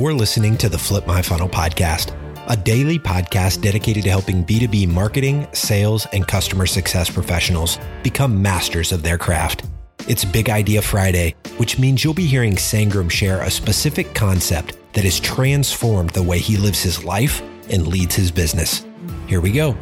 You're listening to the Flip My Funnel podcast, a daily podcast dedicated to helping B2B marketing, sales, and customer success professionals become masters of their craft. It's Big Idea Friday, which means you'll be hearing Sangram share a specific concept that has transformed the way he lives his life and leads his business. Here we go.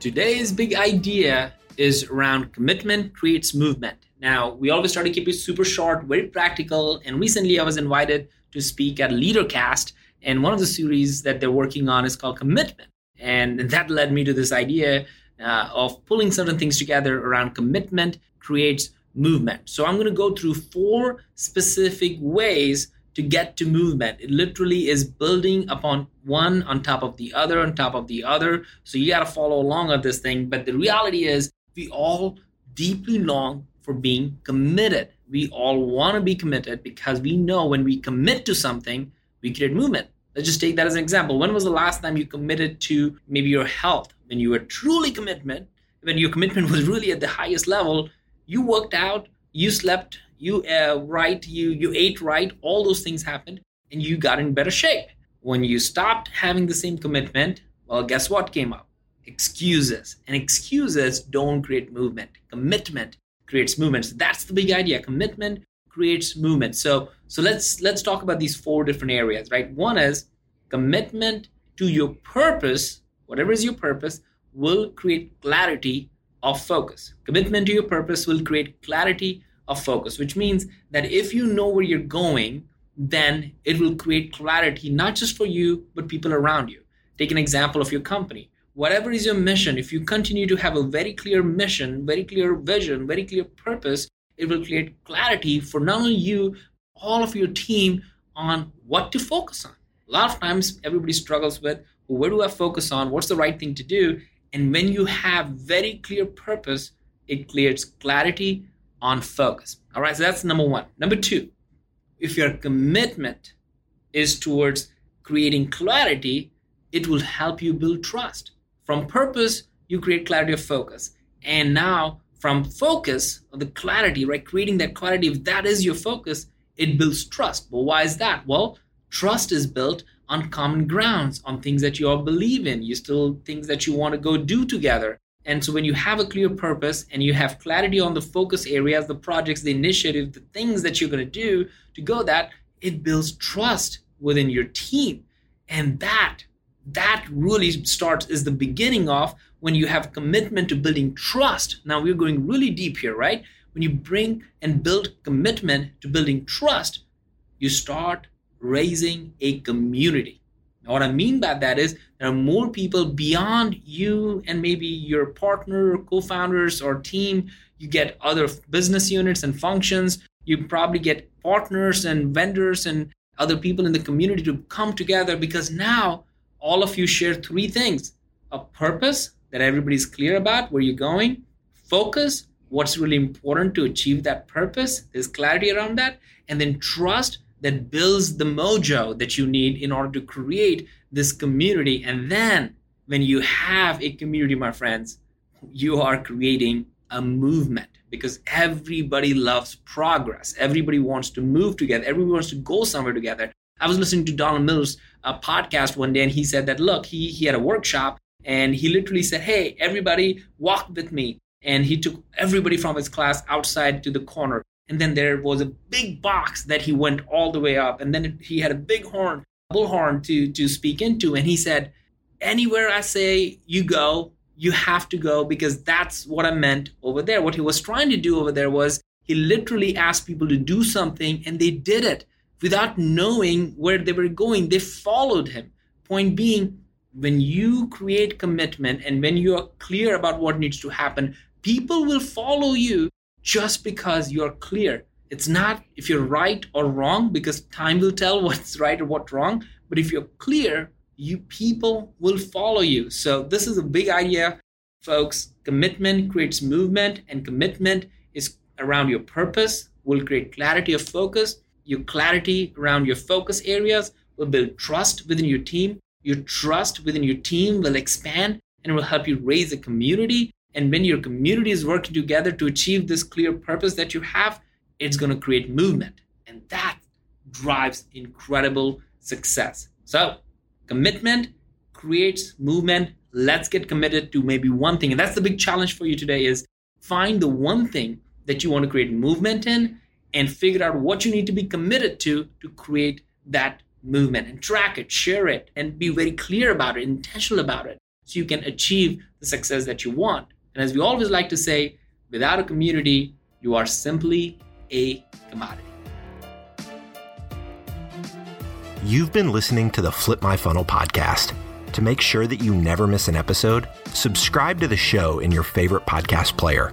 Today's big idea is around commitment creates movement. Now, we always try to keep it super short, very practical. And recently, I was invited to speak at LeaderCast, and one of the series that they're working on is called Commitment. And that led me to this idea uh, of pulling certain things together around commitment creates movement. So I'm going to go through four specific ways to get to movement. It literally is building upon one on top of the other on top of the other. So you got to follow along on this thing. But the reality is, we all deeply long for being committed. We all want to be committed because we know when we commit to something, we create movement. Let's just take that as an example. When was the last time you committed to maybe your health? When you were truly commitment, when your commitment was really at the highest level, you worked out, you slept, you uh, right, you you ate right, all those things happened, and you got in better shape. When you stopped having the same commitment, well, guess what came up? Excuses. And excuses don't create movement. Commitment creates movement. So that's the big idea. Commitment creates movement. So so let's let's talk about these four different areas, right? One is commitment to your purpose, whatever is your purpose, will create clarity of focus. Commitment to your purpose will create clarity of focus, which means that if you know where you're going, then it will create clarity not just for you, but people around you. Take an example of your company whatever is your mission, if you continue to have a very clear mission, very clear vision, very clear purpose, it will create clarity for not only you, all of your team on what to focus on. A lot of times, everybody struggles with well, where do I focus on? What's the right thing to do? And when you have very clear purpose, it creates clarity on focus. All right, so that's number one. Number two, if your commitment is towards creating clarity, it will help you build trust. From purpose, you create clarity of focus. And now, from focus, the clarity, right? Creating that clarity, if that is your focus, it builds trust. But why is that? Well, trust is built on common grounds, on things that you all believe in. You still things that you want to go do together. And so when you have a clear purpose and you have clarity on the focus areas, the projects, the initiative, the things that you're going to do to go that, it builds trust within your team. And that that really starts is the beginning of when you have commitment to building trust. Now we're going really deep here right? When you bring and build commitment to building trust you start raising a community. Now what i mean by that is there are more people beyond you and maybe your partner co-founders or team. You get other business units and functions. You probably get partners and vendors and other people in the community to come together because now all of you share three things a purpose that everybody's clear about where you're going, focus, what's really important to achieve that purpose, there's clarity around that, and then trust that builds the mojo that you need in order to create this community. And then when you have a community, my friends, you are creating a movement because everybody loves progress. Everybody wants to move together. Everybody wants to go somewhere together. I was listening to Donald Miller's uh, podcast one day, and he said that look, he he had a workshop, and he literally said, "Hey, everybody, walk with me." And he took everybody from his class outside to the corner, and then there was a big box that he went all the way up, and then he had a big horn, bullhorn to to speak into, and he said, "Anywhere I say you go, you have to go because that's what I meant over there." What he was trying to do over there was he literally asked people to do something, and they did it without knowing where they were going. They followed him. Point being, when you create commitment and when you are clear about what needs to happen, people will follow you just because you're clear. It's not if you're right or wrong, because time will tell what's right or what's wrong. But if you're clear, you people will follow you. So this is a big idea, folks. Commitment creates movement, and commitment is around your purpose, will create clarity of focus your clarity around your focus areas will build trust within your team. Your trust within your team will expand and will help you raise a community. And when your community is working together to achieve this clear purpose that you have, it's going to create movement. And that drives incredible success. So, commitment creates movement. Let's get committed to maybe one thing. And that's the big challenge for you today is find the one thing that you want to create movement in and figure out what you need to be committed to to create that movement and track it, share it, and be very clear about it, intentional about it, so you can achieve the success that you want. And as we always like to say, without a community, you are simply a commodity. You've been listening to the Flip My Funnel podcast. To make sure that you never miss an episode, subscribe to the show in your favorite podcast player.